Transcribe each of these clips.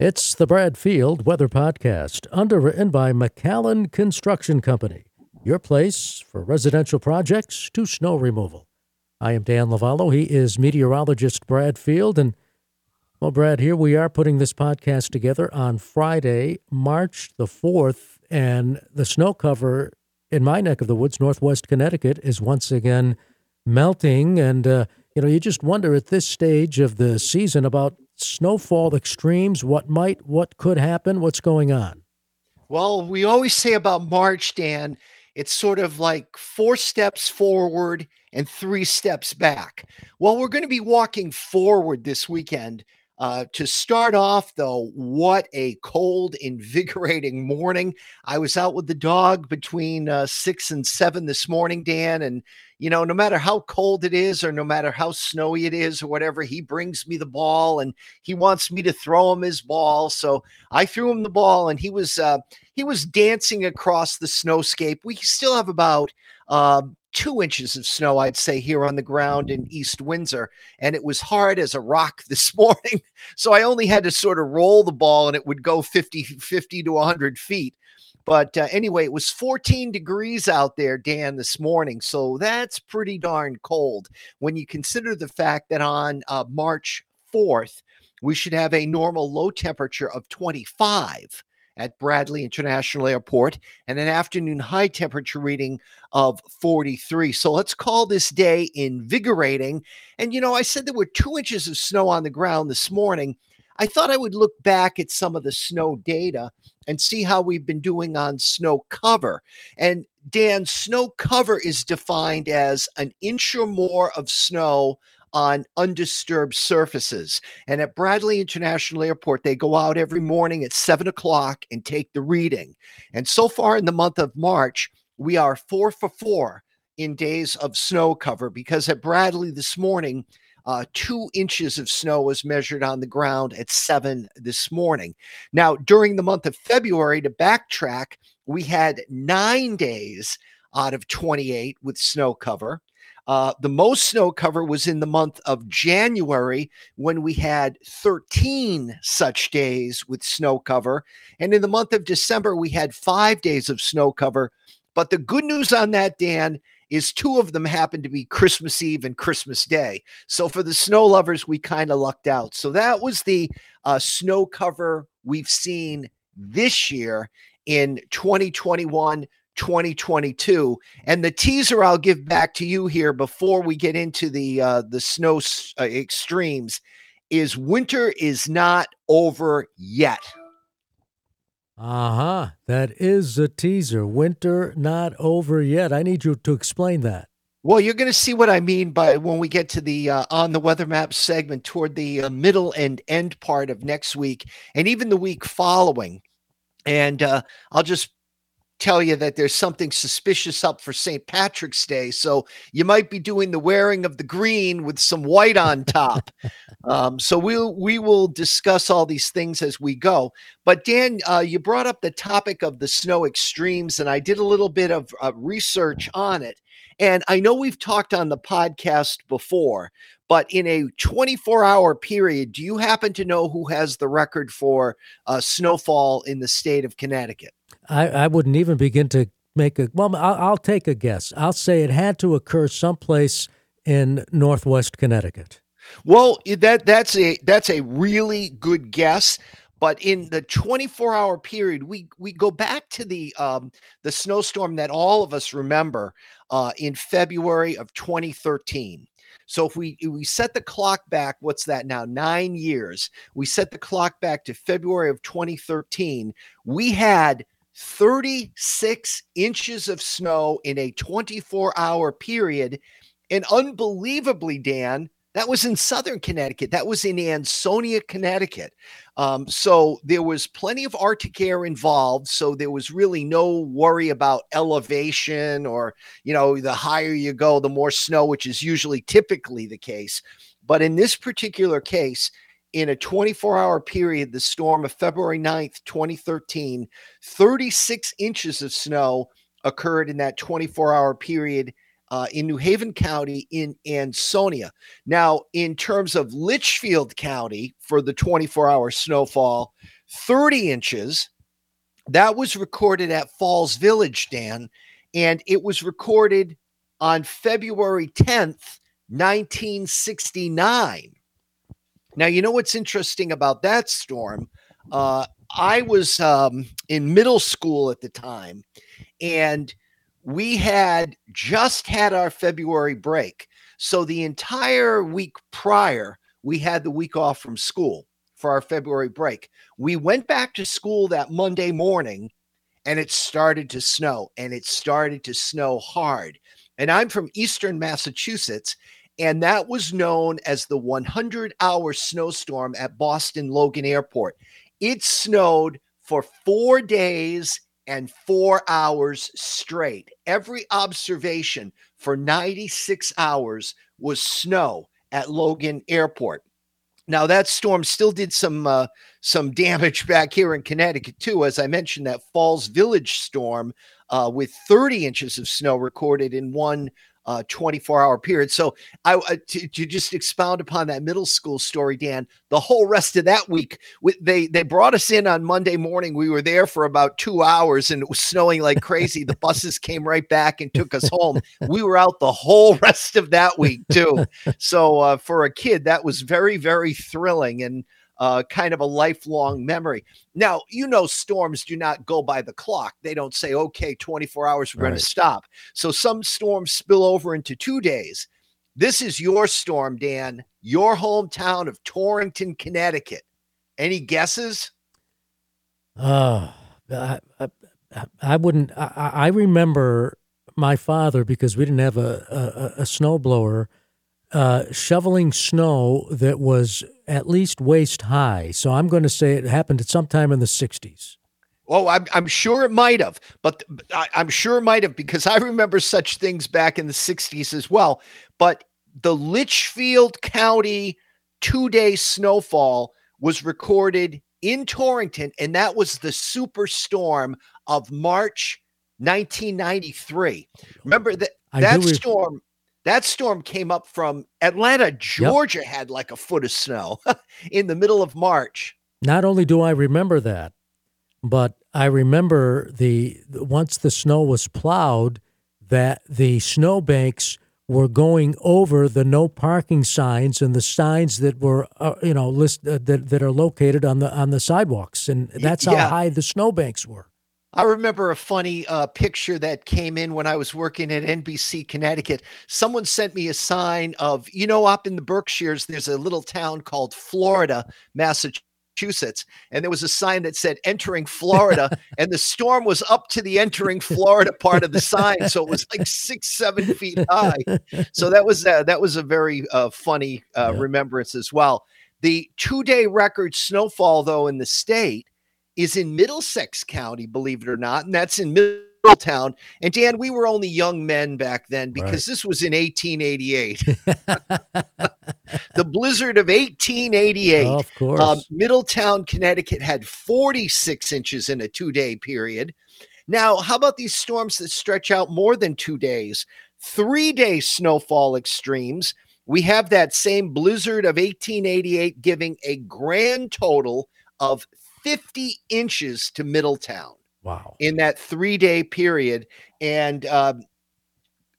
It's the Brad Field Weather Podcast, underwritten by McAllen Construction Company, your place for residential projects to snow removal. I am Dan Lovallo. He is meteorologist Brad Field. And, well, Brad, here we are putting this podcast together on Friday, March the 4th. And the snow cover in my neck of the woods, northwest Connecticut, is once again melting. And, uh, you know, you just wonder at this stage of the season about snowfall extremes, what might, what could happen, what's going on? Well, we always say about March, Dan, it's sort of like four steps forward and three steps back. Well, we're going to be walking forward this weekend. Uh, to start off, though, what a cold, invigorating morning. I was out with the dog between uh, six and seven this morning, Dan, and you know, no matter how cold it is or no matter how snowy it is or whatever, he brings me the ball and he wants me to throw him his ball. So I threw him the ball and he was uh, he was dancing across the snowscape. We still have about uh, two inches of snow, I'd say, here on the ground in East Windsor. And it was hard as a rock this morning. So I only had to sort of roll the ball and it would go 50, 50 to 100 feet. But uh, anyway, it was 14 degrees out there, Dan, this morning. So that's pretty darn cold when you consider the fact that on uh, March 4th, we should have a normal low temperature of 25 at Bradley International Airport and an afternoon high temperature reading of 43. So let's call this day invigorating. And, you know, I said there were two inches of snow on the ground this morning. I thought I would look back at some of the snow data and see how we've been doing on snow cover. And Dan, snow cover is defined as an inch or more of snow on undisturbed surfaces. And at Bradley International Airport, they go out every morning at seven o'clock and take the reading. And so far in the month of March, we are four for four in days of snow cover because at Bradley this morning, uh, two inches of snow was measured on the ground at seven this morning. Now, during the month of February, to backtrack, we had nine days out of 28 with snow cover. Uh, the most snow cover was in the month of January when we had 13 such days with snow cover. And in the month of December, we had five days of snow cover. But the good news on that, Dan, is two of them happened to be Christmas Eve and Christmas Day. So for the snow lovers, we kind of lucked out. So that was the uh, snow cover we've seen this year in 2021. 2022 and the teaser I'll give back to you here before we get into the uh, the snow uh, extremes is winter is not over yet. Uh huh. That is a teaser. Winter not over yet. I need you to explain that. Well, you're going to see what I mean by when we get to the uh, on the weather map segment toward the uh, middle and end part of next week, and even the week following. And uh, I'll just tell you that there's something suspicious up for St. Patrick's Day. So you might be doing the wearing of the green with some white on top. um, so we'll we will discuss all these things as we go. But Dan, uh, you brought up the topic of the snow extremes, and I did a little bit of uh, research on it. And I know we've talked on the podcast before, but in a 24 hour period, do you happen to know who has the record for uh, snowfall in the state of Connecticut? I, I wouldn't even begin to make a well. I'll, I'll take a guess. I'll say it had to occur someplace in Northwest Connecticut. Well, that that's a that's a really good guess. But in the 24 hour period, we we go back to the um, the snowstorm that all of us remember uh, in February of 2013. So if we if we set the clock back, what's that now? Nine years. We set the clock back to February of 2013. We had 36 inches of snow in a 24 hour period. And unbelievably, Dan, that was in southern Connecticut. That was in Ansonia, Connecticut. Um, so there was plenty of Arctic air involved. So there was really no worry about elevation or, you know, the higher you go, the more snow, which is usually typically the case. But in this particular case, in a 24 hour period, the storm of February 9th, 2013, 36 inches of snow occurred in that 24 hour period uh, in New Haven County in Ansonia. Now, in terms of Litchfield County for the 24 hour snowfall, 30 inches. That was recorded at Falls Village, Dan, and it was recorded on February 10th, 1969. Now, you know what's interesting about that storm? Uh, I was um, in middle school at the time, and we had just had our February break. So the entire week prior, we had the week off from school for our February break. We went back to school that Monday morning and it started to snow and it started to snow hard. And I'm from Eastern Massachusetts and that was known as the 100 hour snowstorm at Boston Logan Airport. It snowed for four days and four hours straight. Every observation for 96 hours was snow at Logan Airport. Now that storm still did some uh, some damage back here in Connecticut too, as I mentioned. That Falls Village storm uh, with 30 inches of snow recorded in one uh, 24 hour period. So I uh, to, to, just expound upon that middle school story, Dan. The whole rest of that week, we, they they brought us in on Monday morning. We were there for about two hours, and it was snowing like crazy. the buses came right back and took us home. We were out the whole rest of that week too. So uh, for a kid, that was very very thrilling and uh, kind of a lifelong memory. Now, you know, storms do not go by the clock. They don't say, okay, 24 hours, we're right. going to stop. So some storms spill over into two days. This is your storm, Dan, your hometown of Torrington, Connecticut. Any guesses? Uh, I, I, I wouldn't. I, I remember my father because we didn't have a, a, a snowblower uh, shoveling snow that was at least waist high. So I'm going to say it happened at sometime in the 60s. Oh, I'm, I'm sure it might have, but I, I'm sure it might have because I remember such things back in the 60s as well. But the Litchfield County two day snowfall was recorded in Torrington, and that was the superstorm of March 1993. Remember that that storm that storm came up from Atlanta, Georgia, yep. had like a foot of snow in the middle of March. Not only do I remember that, but I remember the once the snow was plowed, that the snowbanks were going over the no parking signs and the signs that were uh, you know list uh, that that are located on the on the sidewalks, and that's how yeah. high the snowbanks were. I remember a funny uh, picture that came in when I was working at NBC Connecticut. Someone sent me a sign of, you know, up in the Berkshires, there's a little town called Florida, Massachusetts. And there was a sign that said entering Florida, and the storm was up to the entering Florida part of the sign. So it was like six, seven feet high. So that was uh, that was a very uh, funny uh, yeah. remembrance as well. The two day record snowfall, though, in the state is in Middlesex County, believe it or not, and that's in Middletown. And Dan, we were only young men back then because right. this was in 1888. the blizzard of 1888. Oh, of course. Um, Middletown, Connecticut had 46 inches in a two day period. Now, how about these storms that stretch out more than two days? Three day snowfall extremes. We have that same blizzard of 1888 giving a grand total of 50 inches to Middletown. Wow. In that three day period. And uh,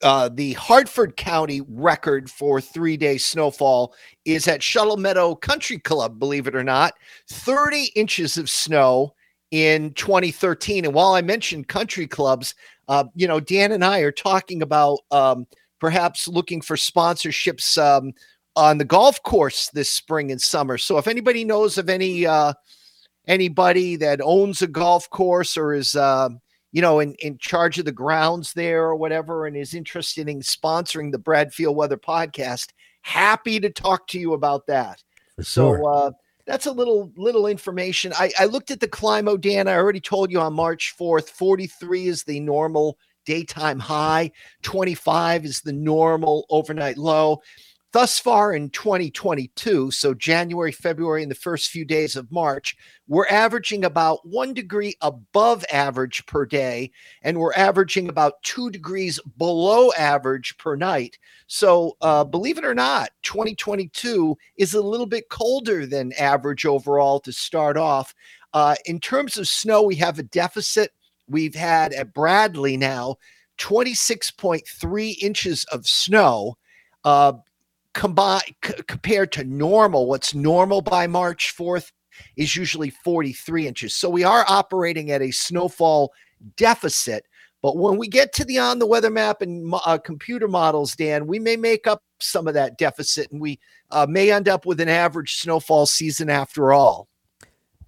uh, the Hartford County record for three day snowfall is at Shuttle Meadow Country Club, believe it or not, 30 inches of snow in 2013. And while I mentioned country clubs, uh, you know, Dan and I are talking about um, perhaps looking for sponsorships um, on the golf course this spring and summer. So if anybody knows of any, uh, anybody that owns a golf course or is uh, you know in, in charge of the grounds there or whatever and is interested in sponsoring the Brad Field Weather podcast, happy to talk to you about that. For so sure. uh, that's a little little information. I, I looked at the Climo, Dan. I already told you on March 4th, 43 is the normal daytime high, 25 is the normal overnight low. Thus far in 2022, so January, February, and the first few days of March, we're averaging about one degree above average per day, and we're averaging about two degrees below average per night. So, uh, believe it or not, 2022 is a little bit colder than average overall to start off. Uh, in terms of snow, we have a deficit. We've had at Bradley now 26.3 inches of snow. Uh, c- compared to normal, what's normal by March 4th is usually 43 inches. So we are operating at a snowfall deficit. But when we get to the on the weather map and uh, computer models, Dan, we may make up some of that deficit and we uh, may end up with an average snowfall season after all.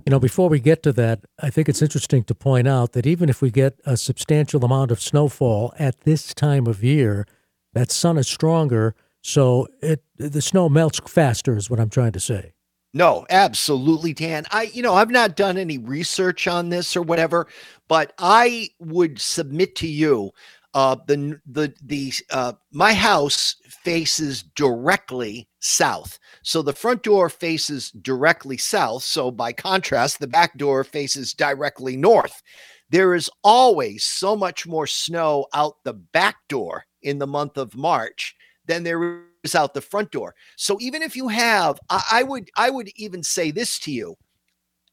You know, before we get to that, I think it's interesting to point out that even if we get a substantial amount of snowfall at this time of year, that sun is stronger so it the snow melts faster is what I'm trying to say. No, absolutely, Dan. I, you know, I've not done any research on this or whatever, but I would submit to you, uh, the the the uh, my house faces directly south, so the front door faces directly south. So by contrast, the back door faces directly north. There is always so much more snow out the back door in the month of March than there is out the front door. So even if you have, I, I would I would even say this to you,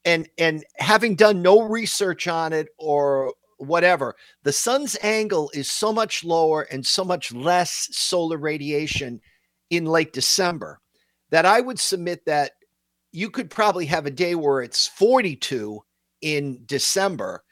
and and having done no research on it or whatever, the sun's angle is so much lower and so much less solar radiation in late December that I would submit that you could probably have a day where it's 42 in December,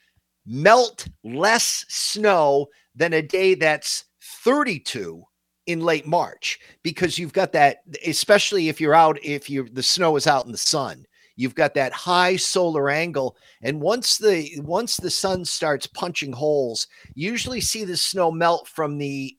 melt less snow than a day that's 32 in late March because you've got that, especially if you're out, if you the snow is out in the sun, you've got that high solar angle. And once the once the sun starts punching holes, usually see the snow melt from the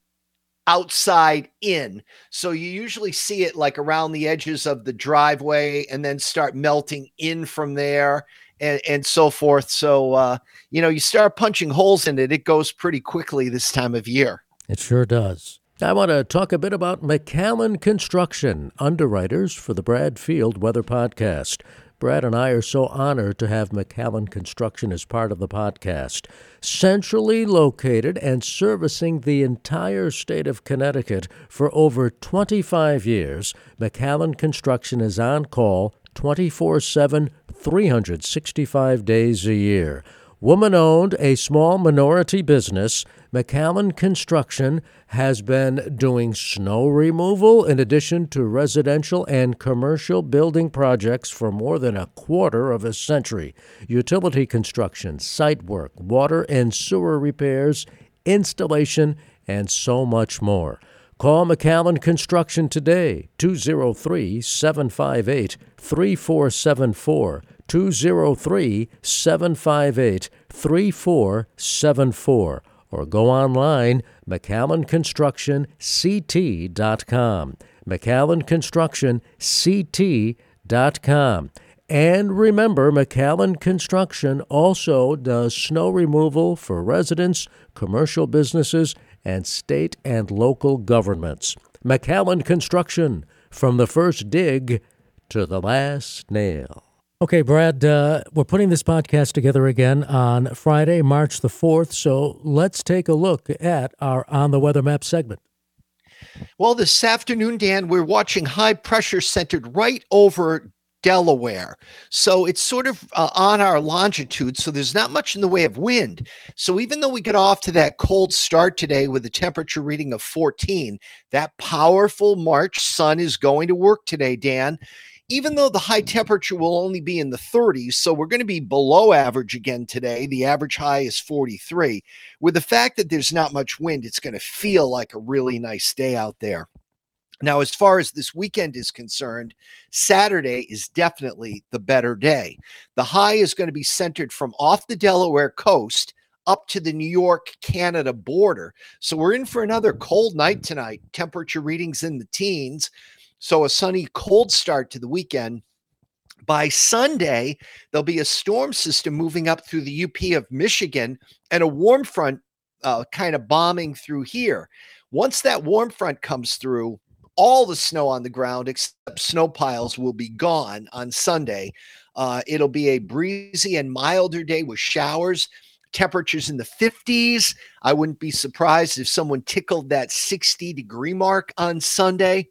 outside in. So you usually see it like around the edges of the driveway and then start melting in from there and, and so forth. So, uh, you know, you start punching holes in it, it goes pretty quickly this time of year. It sure does. I want to talk a bit about McAllen Construction, underwriters for the Brad Field Weather Podcast. Brad and I are so honored to have McAllen Construction as part of the podcast. Centrally located and servicing the entire state of Connecticut for over 25 years, McAllen Construction is on call 24 7, 365 days a year. Woman owned, a small minority business, McAllen Construction has been doing snow removal in addition to residential and commercial building projects for more than a quarter of a century. Utility construction, site work, water and sewer repairs, installation, and so much more. Call McAllen Construction today, 203 758 3474. 203 758 3474 or go online mcallenconstructionct.com mcallenconstructionct.com and remember mcallen construction also does snow removal for residents commercial businesses and state and local governments. Mcallen construction from the first dig to the last nail Okay, Brad, uh, we're putting this podcast together again on Friday, March the 4th. So let's take a look at our On the Weather Map segment. Well, this afternoon, Dan, we're watching high pressure centered right over Delaware. So it's sort of uh, on our longitude. So there's not much in the way of wind. So even though we get off to that cold start today with a temperature reading of 14, that powerful March sun is going to work today, Dan even though the high temperature will only be in the 30s, so we're going to be below average again today. The average high is 43. With the fact that there's not much wind, it's going to feel like a really nice day out there. Now, as far as this weekend is concerned, Saturday is definitely the better day. The high is going to be centered from off the Delaware coast up to the New York Canada border. So we're in for another cold night tonight. Temperature readings in the teens. So a sunny, cold start to the weekend. By Sunday, there'll be a storm system moving up through the UP of Michigan and a warm front uh, kind of bombing through here. Once that warm front comes through, all the snow on the ground except snow piles will be gone on Sunday. Uh, it'll be a breezy and milder day with showers temperatures in the 50s. I wouldn't be surprised if someone tickled that 60 degree mark on Sunday.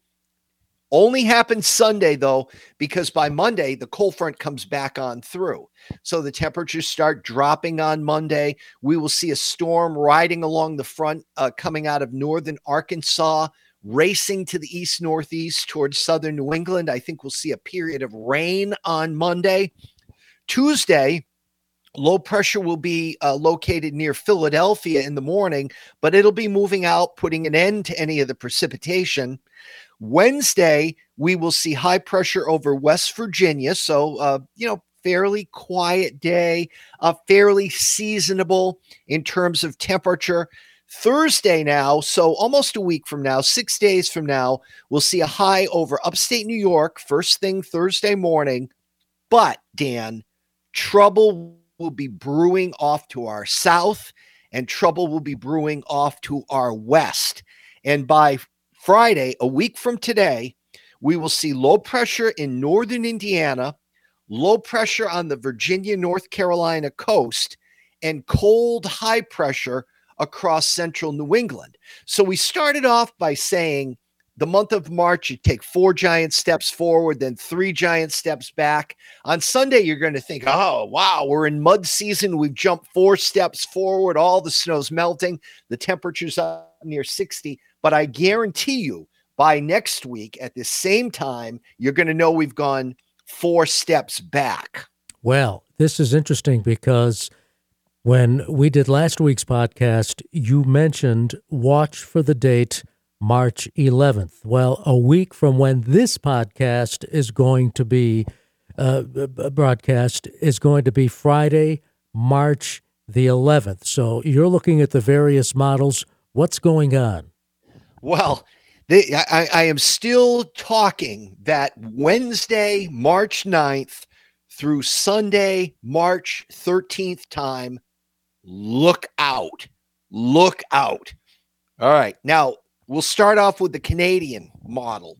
Only happens Sunday, though, because by Monday, the cold front comes back on through. So the temperatures start dropping on Monday. We will see a storm riding along the front uh, coming out of northern Arkansas, racing to the east northeast towards southern New England. I think we'll see a period of rain on Monday. Tuesday, Low pressure will be uh, located near Philadelphia in the morning, but it'll be moving out, putting an end to any of the precipitation. Wednesday, we will see high pressure over West Virginia. So, uh, you know, fairly quiet day, uh, fairly seasonable in terms of temperature. Thursday now, so almost a week from now, six days from now, we'll see a high over upstate New York first thing Thursday morning. But, Dan, trouble will be brewing off to our south, and trouble will be brewing off to our west. And by Friday, a week from today, we will see low pressure in northern Indiana, low pressure on the Virginia, North Carolina coast, and cold high pressure across central New England. So we started off by saying the month of March, you take four giant steps forward, then three giant steps back. On Sunday, you're going to think, oh, wow, we're in mud season. We've jumped four steps forward. All the snow's melting. The temperature's up near 60. But I guarantee you, by next week at the same time, you're going to know we've gone four steps back. Well, this is interesting because when we did last week's podcast, you mentioned watch for the date March 11th. Well, a week from when this podcast is going to be uh, broadcast is going to be Friday, March the 11th. So you're looking at the various models. What's going on? Well, they, I, I am still talking that Wednesday, March 9th through Sunday, March 13th time. Look out. Look out. All right. Now, We'll start off with the Canadian model.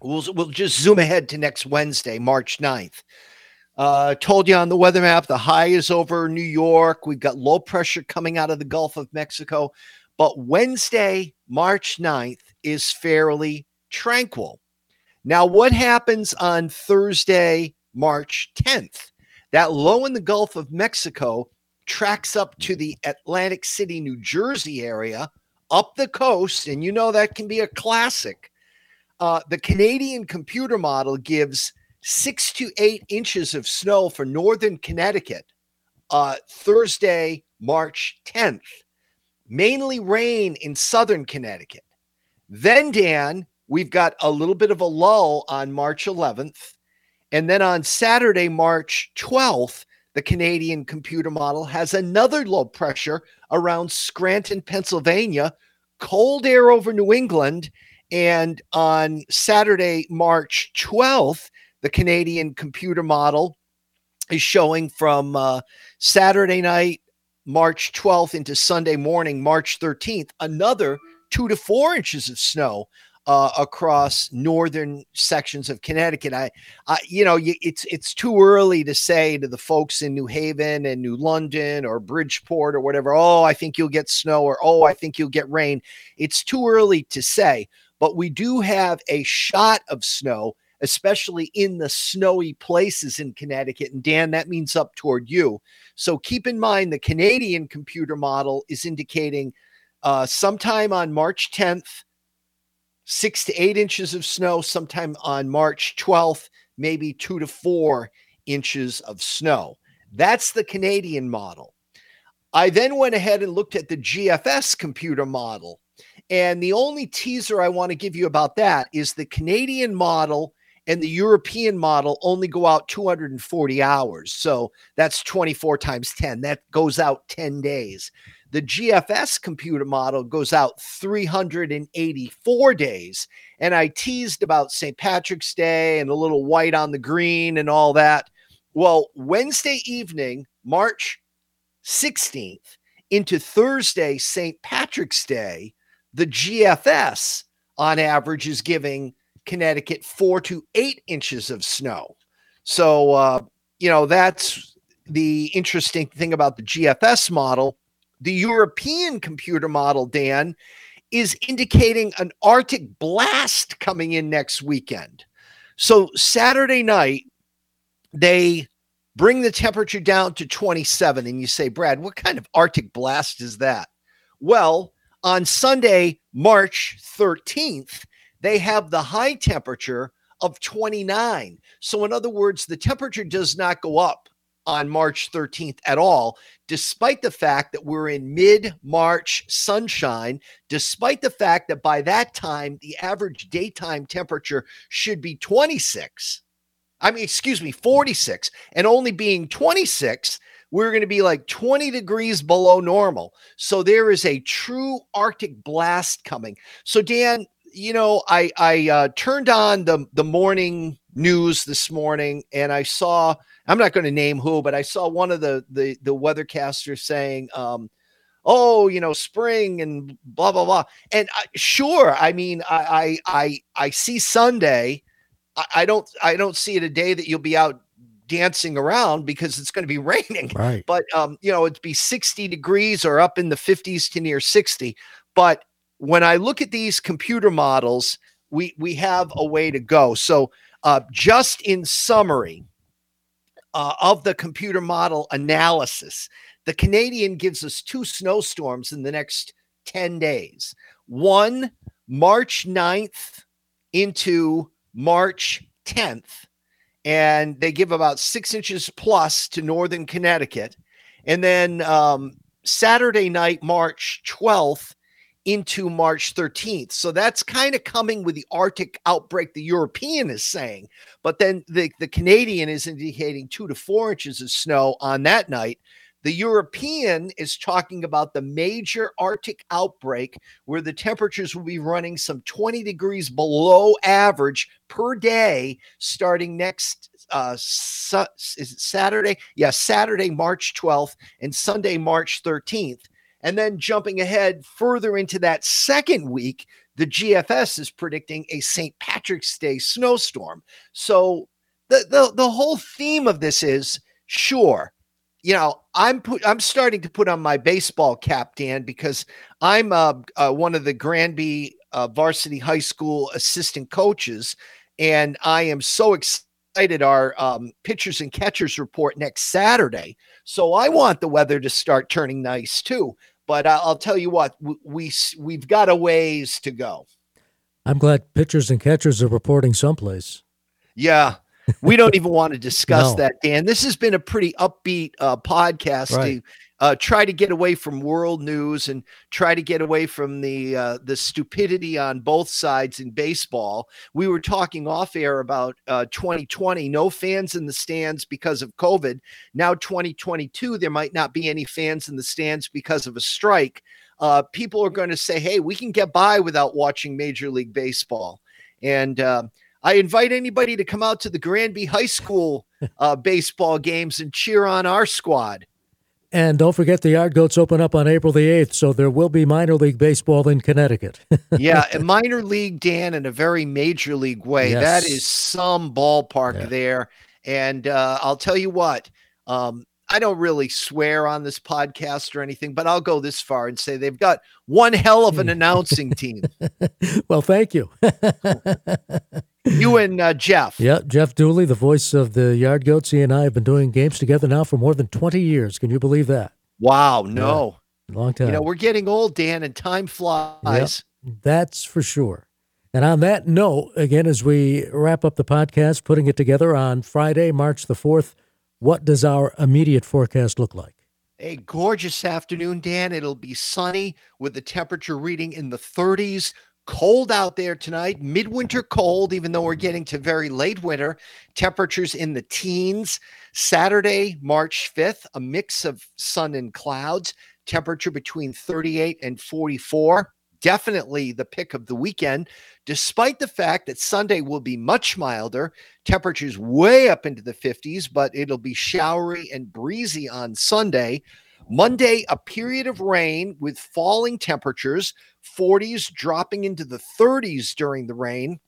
We'll, we'll just zoom ahead to next Wednesday, March 9th. Uh, told you on the weather map, the high is over New York. We've got low pressure coming out of the Gulf of Mexico. But Wednesday, March 9th, is fairly tranquil. Now, what happens on Thursday, March 10th? That low in the Gulf of Mexico tracks up to the Atlantic City, New Jersey area up the coast, and you know that can be a classic. Uh, the Canadian computer model gives six to eight inches of snow for northern Connecticut uh, Thursday, March 10th. Mainly rain in southern Connecticut. Then, Dan, we've got a little bit of a lull on March 11th. And then on Saturday, March 12th, the Canadian computer model has another low pressure around Scranton, Pennsylvania, cold air over New England. And on Saturday, March 12th, the Canadian computer model is showing from uh, Saturday night, March 12th, into Sunday morning, March 13th, another two to four inches of snow uh, across northern sections of Connecticut. I, I you know, it's it's too early to say to the folks in New Haven and New London or Bridgeport or whatever. Oh, I think you'll get snow, or oh, I think you'll get rain. It's too early to say, but we do have a shot of snow. Especially in the snowy places in Connecticut. And Dan, that means up toward you. So keep in mind the Canadian computer model is indicating uh, sometime on March 10th, six to eight inches of snow sometime on March 12th, maybe two to four inches of snow. That's the Canadian model. I then went ahead and looked at the GFS computer model. And the only teaser I want to give you about that is the Canadian model and the European model only go out 240 hours. So that's 24 times 10. That goes out 10 days. The GFS computer model goes out 384 days. And I teased about St. Patrick's Day and a little white on the green and all that. Well, Wednesday evening, March 16th, into Thursday, St. Patrick's Day, the GFS on average is giving Connecticut four to eight inches of snow. So, uh, you know, that's the interesting thing about the GFS model. The European computer model, Dan, is indicating an Arctic blast coming in next weekend. So, Saturday night, they bring the temperature down to 27. And you say, Brad, what kind of Arctic blast is that? Well, on Sunday, March 13th, they have the high temperature of 29. So, in other words, the temperature does not go up on March 13th at all, despite the fact that we're in mid March sunshine, despite the fact that by that time, the average daytime temperature should be 26. I mean, excuse me, 46, and only being 26, we're going to be like 20 degrees below normal. So there is a true Arctic blast coming. So, Dan, you know, I I uh, turned on the the morning news this morning, and I saw. I'm not going to name who, but I saw one of the the the weathercasters saying, um, "Oh, you know, spring and blah blah blah." And uh, sure, I mean, I I I, I see Sunday. I, I don't I don't see it a day that you'll be out dancing around because it's going to be raining. Right. But um, you know, it'd be 60 degrees or up in the 50s to near 60. But when I look at these computer models, we we have a way to go. So, uh, just in summary uh, of the computer model analysis, the Canadian gives us two snowstorms in the next 10 days. One, March 9th into March 10th, and they give about six inches plus to northern Connecticut. And then um, Saturday night, March 12th, into March 13th. So that's kind of coming with the Arctic outbreak the European is saying. But then the, the Canadian is indicating two to four inches of snow on that night. The European is talking about the major Arctic outbreak where the temperatures will be running some 20 degrees below average per day starting next uh su- is it Saturday? Yeah, Saturday March 12th and Sunday March 13th. And then jumping ahead further into that second week, the GFS is predicting a St. Patrick's Day snowstorm. So the, the, the whole theme of this is sure, you know, I'm put, I'm starting to put on my baseball cap, Dan, because I'm uh, uh, one of the Granby uh, varsity high school assistant coaches, and I am so excited. Our um, pitchers and catchers report next Saturday, so I want the weather to start turning nice too. But I'll tell you what, we, we have got a ways to go. I'm glad pitchers and catchers are reporting someplace. Yeah, we don't even want to discuss no. that, Dan. This has been a pretty upbeat uh, podcast right. to uh, try to get away from world news and try to get away from the uh, the stupidity on both sides in baseball. We were talking off air about 2020, uh, no fans in the stands because of COVID. Now 2022, there might not be any fans in the stands because of a strike. Uh, people are going to say, "Hey, we can get by without watching Major League Baseball," and uh, I invite anybody to come out to the Granby High School uh, baseball games and cheer on our squad. And don't forget the Yard Goats open up on April the 8th, so there will be minor league baseball in Connecticut. yeah, a minor league, Dan, in a very major league way. Yes. That is some ballpark yeah. there. And uh, I'll tell you what, um, I don't really swear on this podcast or anything, but I'll go this far and say they've got one hell of an announcing team. well, thank you. You and uh, Jeff. Yeah, Jeff Dooley, the voice of the Yard Goats. He and I have been doing games together now for more than 20 years. Can you believe that? Wow, no. Yeah, long time. You know, we're getting old, Dan, and time flies. Yep, that's for sure. And on that note, again, as we wrap up the podcast, putting it together on Friday, March the 4th, what does our immediate forecast look like? A gorgeous afternoon, Dan. It'll be sunny with the temperature reading in the 30s cold out there tonight, midwinter cold, even though we're getting to very late winter. Temperatures in the teens. Saturday, March 5th, a mix of sun and clouds, temperature between 38 and 44. Definitely the pick of the weekend, despite the fact that Sunday will be much milder, temperatures way up into the 50s, but it'll be showery and breezy on Sunday. Monday, a period of rain with falling temperatures, 40s dropping into the 30s during the rain.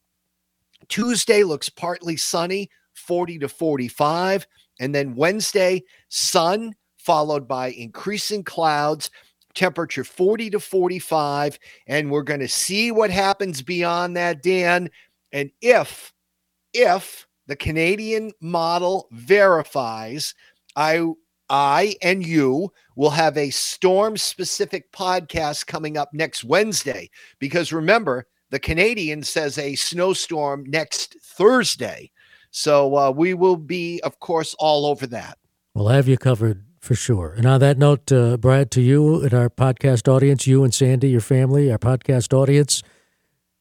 Tuesday looks partly sunny, 40 to 45. And then Wednesday, sun followed by increasing clouds, temperature 40 to 45. And we're going to see what happens beyond that, Dan. And if, if the Canadian model verifies, I I and you will have a storm specific podcast coming up next Wednesday because remember, the Canadian says a snowstorm next Thursday. So uh, we will be, of course, all over that. We'll have you covered for sure. And on that note, uh, Brad, to you and our podcast audience, you and Sandy, your family, our podcast audience,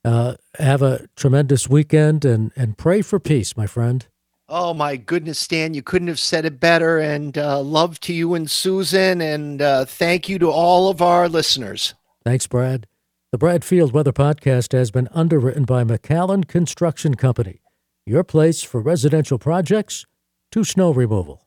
uh, have a tremendous weekend and, and pray for peace, my friend. Oh my goodness, Stan, you couldn't have said it better. And uh, love to you and Susan, and uh, thank you to all of our listeners. Thanks, Brad. The Brad Field Weather Podcast has been underwritten by McAllen Construction Company, your place for residential projects to snow removal.